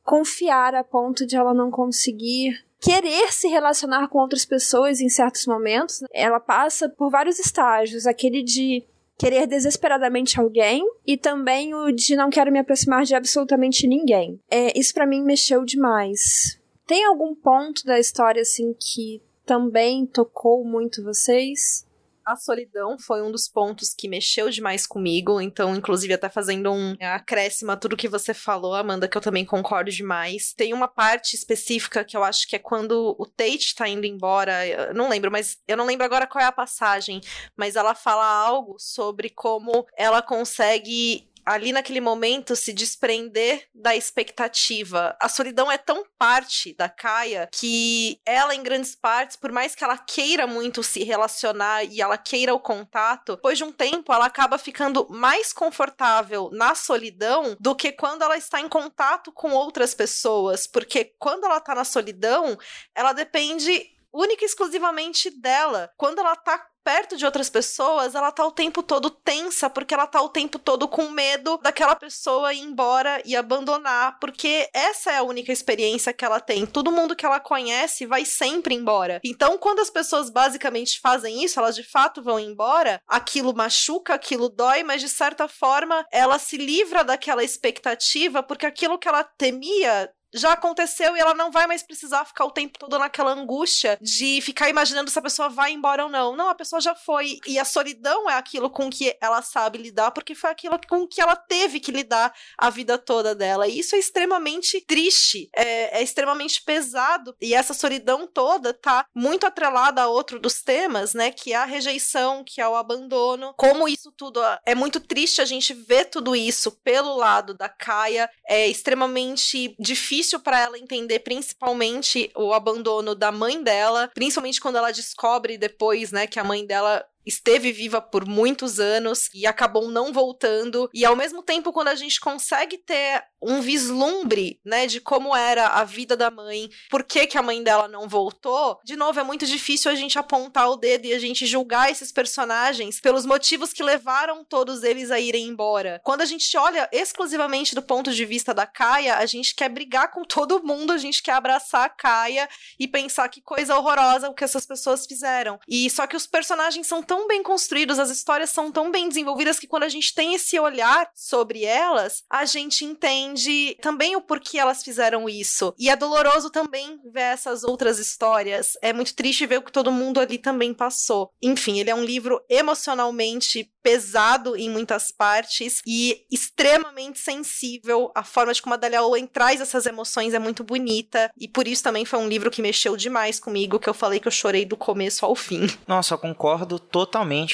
confiar, a ponto de ela não conseguir querer se relacionar com outras pessoas em certos momentos. Ela passa por vários estágios, aquele de querer desesperadamente alguém e também o de não quero me aproximar de absolutamente ninguém. É, isso para mim mexeu demais. Tem algum ponto da história assim que também tocou muito vocês? A solidão foi um dos pontos que mexeu demais comigo, então, inclusive, até fazendo um acréscimo a tudo que você falou, Amanda, que eu também concordo demais. Tem uma parte específica que eu acho que é quando o Tate tá indo embora, eu não lembro, mas eu não lembro agora qual é a passagem, mas ela fala algo sobre como ela consegue ali naquele momento se desprender da expectativa. A solidão é tão parte da Kaia que ela, em grandes partes, por mais que ela queira muito se relacionar e ela queira o contato, depois de um tempo ela acaba ficando mais confortável na solidão do que quando ela está em contato com outras pessoas. Porque quando ela está na solidão, ela depende única e exclusivamente dela. Quando ela tá perto de outras pessoas, ela tá o tempo todo tensa, porque ela tá o tempo todo com medo daquela pessoa ir embora e abandonar, porque essa é a única experiência que ela tem. Todo mundo que ela conhece vai sempre embora. Então, quando as pessoas basicamente fazem isso, elas de fato vão embora, aquilo machuca, aquilo dói, mas de certa forma ela se livra daquela expectativa, porque aquilo que ela temia já aconteceu e ela não vai mais precisar ficar o tempo todo naquela angústia de ficar imaginando se a pessoa vai embora ou não. Não, a pessoa já foi. E a solidão é aquilo com que ela sabe lidar, porque foi aquilo com que ela teve que lidar a vida toda dela. E isso é extremamente triste, é, é extremamente pesado. E essa solidão toda tá muito atrelada a outro dos temas, né? Que é a rejeição, que é o abandono. Como isso tudo é muito triste a gente ver tudo isso pelo lado da Kaia. É extremamente difícil difícil para ela entender, principalmente o abandono da mãe dela, principalmente quando ela descobre depois, né, que a mãe dela esteve viva por muitos anos e acabou não voltando. E ao mesmo tempo, quando a gente consegue ter um vislumbre, né, de como era a vida da mãe, por que, que a mãe dela não voltou, de novo, é muito difícil a gente apontar o dedo e a gente julgar esses personagens pelos motivos que levaram todos eles a irem embora. Quando a gente olha exclusivamente do ponto de vista da Kaia, a gente quer brigar com todo mundo, a gente quer abraçar a Kaia e pensar que coisa horrorosa o que essas pessoas fizeram. E só que os personagens são tão bem construídos, as histórias são tão bem desenvolvidas que quando a gente tem esse olhar sobre elas, a gente entende também o porquê elas fizeram isso. E é doloroso também ver essas outras histórias. É muito triste ver o que todo mundo ali também passou. Enfim, ele é um livro emocionalmente pesado em muitas partes e extremamente sensível. A forma de como a Dalia Owen traz essas emoções é muito bonita e por isso também foi um livro que mexeu demais comigo, que eu falei que eu chorei do começo ao fim. Nossa, eu concordo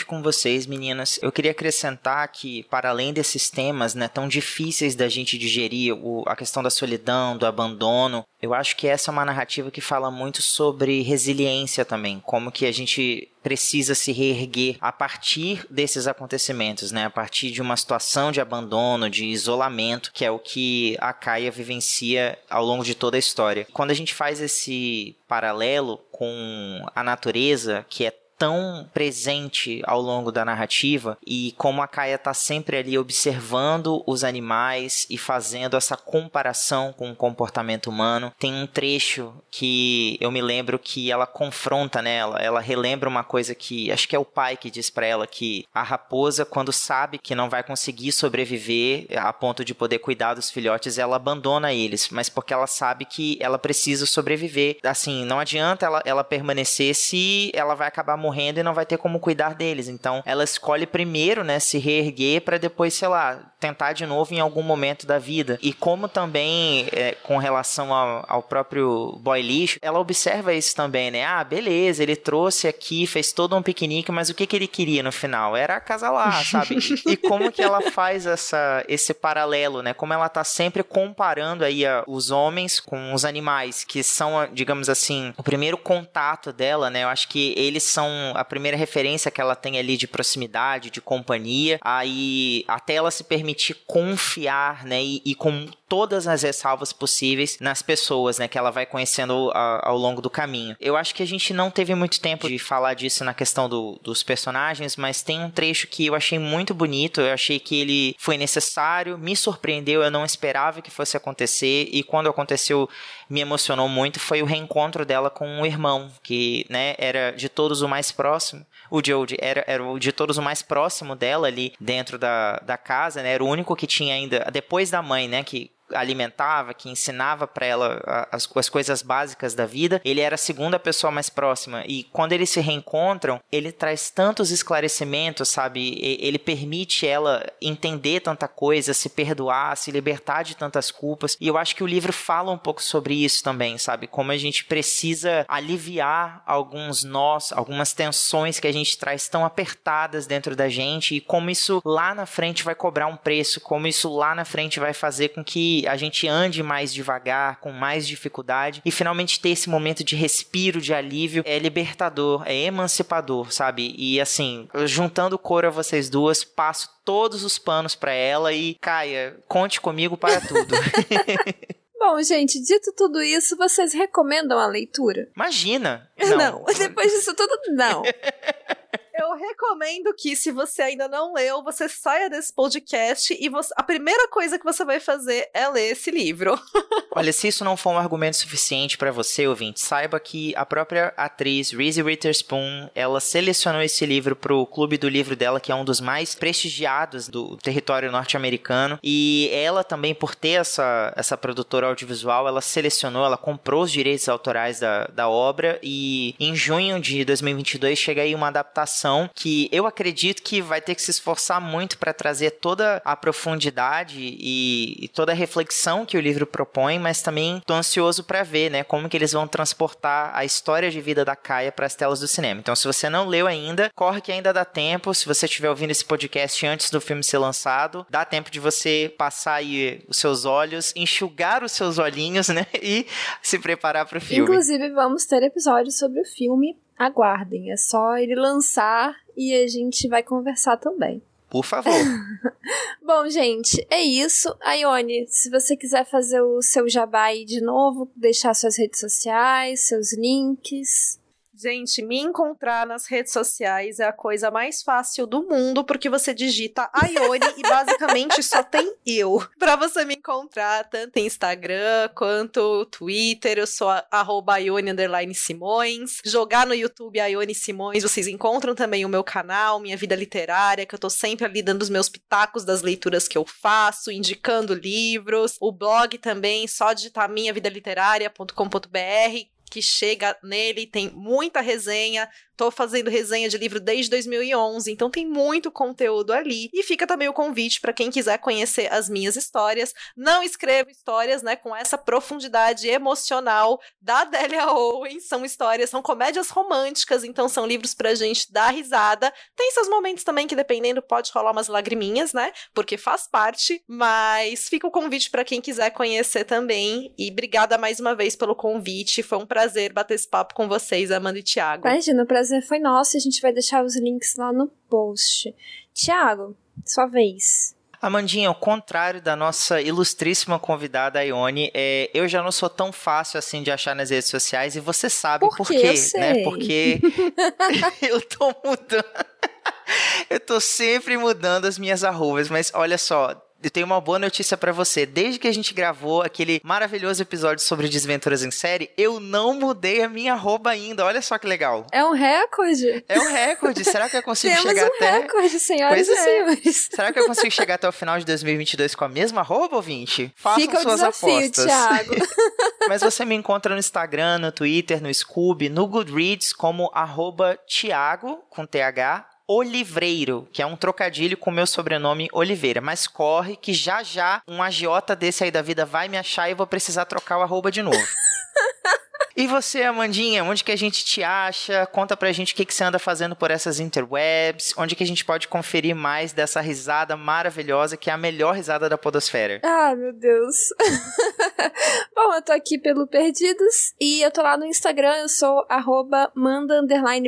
com vocês, meninas. Eu queria acrescentar que, para além desses temas né, tão difíceis da gente digerir, o, a questão da solidão, do abandono, eu acho que essa é uma narrativa que fala muito sobre resiliência também, como que a gente precisa se reerguer a partir desses acontecimentos, né? A partir de uma situação de abandono, de isolamento, que é o que a Caia vivencia ao longo de toda a história. Quando a gente faz esse paralelo com a natureza, que é tão presente ao longo da narrativa e como a Kaia está sempre ali observando os animais e fazendo essa comparação com o comportamento humano. Tem um trecho que eu me lembro que ela confronta nela, ela relembra uma coisa que acho que é o pai que diz para ela que a raposa quando sabe que não vai conseguir sobreviver a ponto de poder cuidar dos filhotes, ela abandona eles, mas porque ela sabe que ela precisa sobreviver. Assim, não adianta ela, ela permanecer se ela vai acabar morrendo morrendo e não vai ter como cuidar deles. Então, ela escolhe primeiro, né, se reerguer para depois, sei lá, tentar de novo em algum momento da vida. E como também, é, com relação ao, ao, próprio boy lixo, ela observa isso também, né? Ah, beleza, ele trouxe aqui, fez todo um piquenique, mas o que, que ele queria no final? Era acasalar, sabe? e como que ela faz essa, esse paralelo, né? Como ela tá sempre comparando aí a, os homens com os animais, que são, digamos assim, o primeiro contato dela, né? Eu acho que eles são a primeira referência que ela tem ali de proximidade, de companhia, aí até ela se permitir confiar, né, e, e com todas as ressalvas possíveis nas pessoas, né, que ela vai conhecendo a, ao longo do caminho. Eu acho que a gente não teve muito tempo de falar disso na questão do, dos personagens, mas tem um trecho que eu achei muito bonito, eu achei que ele foi necessário, me surpreendeu, eu não esperava que fosse acontecer, e quando aconteceu me emocionou muito, foi o reencontro dela com o irmão, que, né, era de todos o mais próximo, o Jodie era, era o de todos o mais próximo dela ali dentro da, da casa, né, era o único que tinha ainda, depois da mãe, né, que alimentava, que ensinava para ela as, as coisas básicas da vida, ele era a segunda pessoa mais próxima. E quando eles se reencontram, ele traz tantos esclarecimentos, sabe? Ele permite ela entender tanta coisa, se perdoar, se libertar de tantas culpas. E eu acho que o livro fala um pouco sobre isso também, sabe? Como a gente precisa aliviar alguns nós, algumas tensões que a gente traz tão apertadas dentro da gente e como isso lá na frente vai cobrar um preço, como isso lá na frente vai fazer com que a gente ande mais devagar, com mais dificuldade e finalmente ter esse momento de respiro, de alívio, é libertador, é emancipador, sabe? E assim, juntando coro a vocês duas, passo todos os panos para ela e Caia, conte comigo para tudo. [LAUGHS] Bom, gente, dito tudo isso, vocês recomendam a leitura? Imagina! [LAUGHS] Não, não depois disso tudo, não. [LAUGHS] Eu recomendo que, se você ainda não leu, você saia desse podcast e você, a primeira coisa que você vai fazer é ler esse livro. [LAUGHS] Olha, se isso não for um argumento suficiente para você, ouvinte, saiba que a própria atriz Reese Witherspoon, ela selecionou esse livro pro clube do livro dela, que é um dos mais prestigiados do território norte-americano, e ela também, por ter essa, essa produtora audiovisual, ela selecionou, ela comprou os direitos autorais da, da obra, e em junho de 2022 chega aí uma adaptação que eu acredito que vai ter que se esforçar muito para trazer toda a profundidade e, e, toda a reflexão que o livro propõe, mas também tô ansioso para ver, né, como que eles vão transportar a história de vida da Kaia para as telas do cinema. Então, se você não leu ainda, corre que ainda dá tempo. Se você estiver ouvindo esse podcast antes do filme ser lançado, dá tempo de você passar aí os seus olhos, enxugar os seus olhinhos, né, [LAUGHS] e se preparar para o filme. Inclusive, vamos ter episódios sobre o filme aguardem. É só ele lançar e a gente vai conversar também. Por favor. [LAUGHS] Bom, gente, é isso. Ione, se você quiser fazer o seu jabá aí de novo, deixar suas redes sociais, seus links. Gente, me encontrar nas redes sociais é a coisa mais fácil do mundo, porque você digita [LAUGHS] Ione e basicamente só tem eu para você me encontrar, tanto em Instagram quanto Twitter. Eu sou arroba Ione Simões. Jogar no YouTube Ione Simões, vocês encontram também o meu canal, Minha Vida Literária, que eu tô sempre ali dando os meus pitacos das leituras que eu faço, indicando livros. O blog também, só digitar minhavidaliterária.com.br que chega nele, tem muita resenha tô fazendo resenha de livro desde 2011, então tem muito conteúdo ali. E fica também o convite para quem quiser conhecer as minhas histórias. Não escrevo histórias, né, com essa profundidade emocional da Delia Owens. São histórias, são comédias românticas, então são livros pra gente dar risada. Tem seus momentos também que dependendo pode rolar umas lagriminhas, né? Porque faz parte, mas fica o convite para quem quiser conhecer também. E obrigada mais uma vez pelo convite. Foi um prazer bater esse papo com vocês, Amanda e Thiago. Imagina, o prazer foi nosso e a gente vai deixar os links lá no post. Thiago, sua vez. Amandinha, ao contrário da nossa ilustríssima convidada Ione, é, eu já não sou tão fácil assim de achar nas redes sociais e você sabe por, por quê, né? Porque [LAUGHS] eu tô mudando. eu tô sempre mudando as minhas arrobas, mas olha só, eu tenho uma boa notícia para você. Desde que a gente gravou aquele maravilhoso episódio sobre desventuras em série, eu não mudei a minha arroba ainda. Olha só que legal. É um recorde. É um recorde. Será que eu consigo Temos chegar um até. recorde, senhoras Pois e é. senhores. Será que eu consigo chegar até o final de 2022 com a mesma arroba, ouvinte? Façam Fica o suas desafio, apostas. Thiago. [LAUGHS] Mas você me encontra no Instagram, no Twitter, no Scoob, no Goodreads como arroba Thiago, com TH, Olivreiro, que é um trocadilho com meu sobrenome Oliveira. Mas corre que já já um agiota desse aí da vida vai me achar e eu vou precisar trocar o arroba de novo. [LAUGHS] E você, Amandinha, onde que a gente te acha? Conta pra gente o que, que você anda fazendo por essas interwebs, onde que a gente pode conferir mais dessa risada maravilhosa, que é a melhor risada da podosfera. Ah, meu Deus. [LAUGHS] Bom, eu tô aqui pelo Perdidos e eu tô lá no Instagram, eu sou arroba manda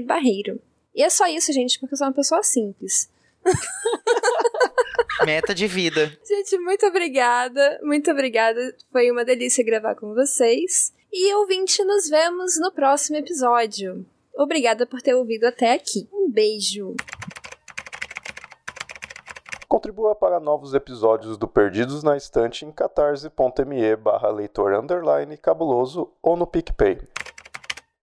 barreiro. E é só isso, gente, porque eu sou uma pessoa simples. [LAUGHS] Meta de vida. Gente, muito obrigada, muito obrigada. Foi uma delícia gravar com vocês. E ouvinte, nos vemos no próximo episódio. Obrigada por ter ouvido até aqui. Um beijo. Contribua para novos episódios do Perdidos na Estante em catarse.me barra leitor underline cabuloso ou no PicPay.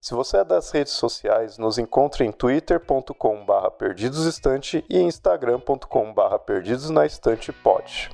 Se você é das redes sociais, nos encontre em twitter.com barra perdidosestante e em instagram.com barra perdidosnaestantepod.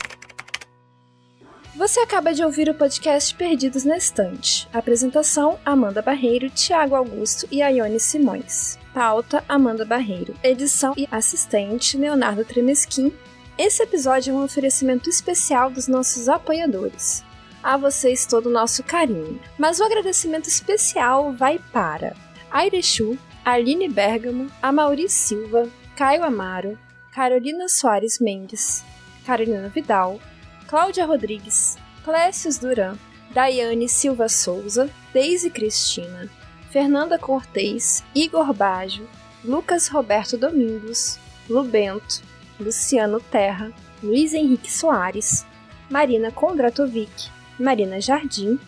Você acaba de ouvir o podcast Perdidos na Estante. Apresentação: Amanda Barreiro, Tiago Augusto e Aione Simões. Pauta: Amanda Barreiro. Edição e assistente: Leonardo Tremesquim. Esse episódio é um oferecimento especial dos nossos apoiadores. A vocês todo o nosso carinho. Mas o agradecimento especial vai para Airechu, Aline Bergamo, Amauri Silva, Caio Amaro, Carolina Soares Mendes, Carolina Vidal, Cláudia Rodrigues, Clécius Duran, Daiane Silva Souza, Deise Cristina, Fernanda Cortez, Igor Baggio, Lucas Roberto Domingos, Lubento, Luciano Terra, Luiz Henrique Soares, Marina Kondratovic, Marina Jardim,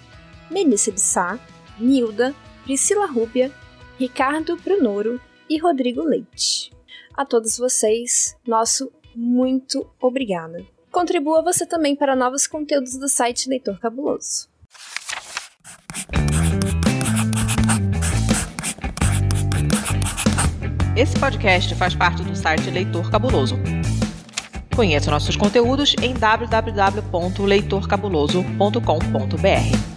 Melissa de Sá, Nilda, Priscila Rúbia, Ricardo Brunoro e Rodrigo Leite. A todos vocês, nosso muito obrigada. Contribua você também para novos conteúdos do site Leitor Cabuloso. Esse podcast faz parte do site Leitor Cabuloso. Conheça nossos conteúdos em www.leitorcabuloso.com.br.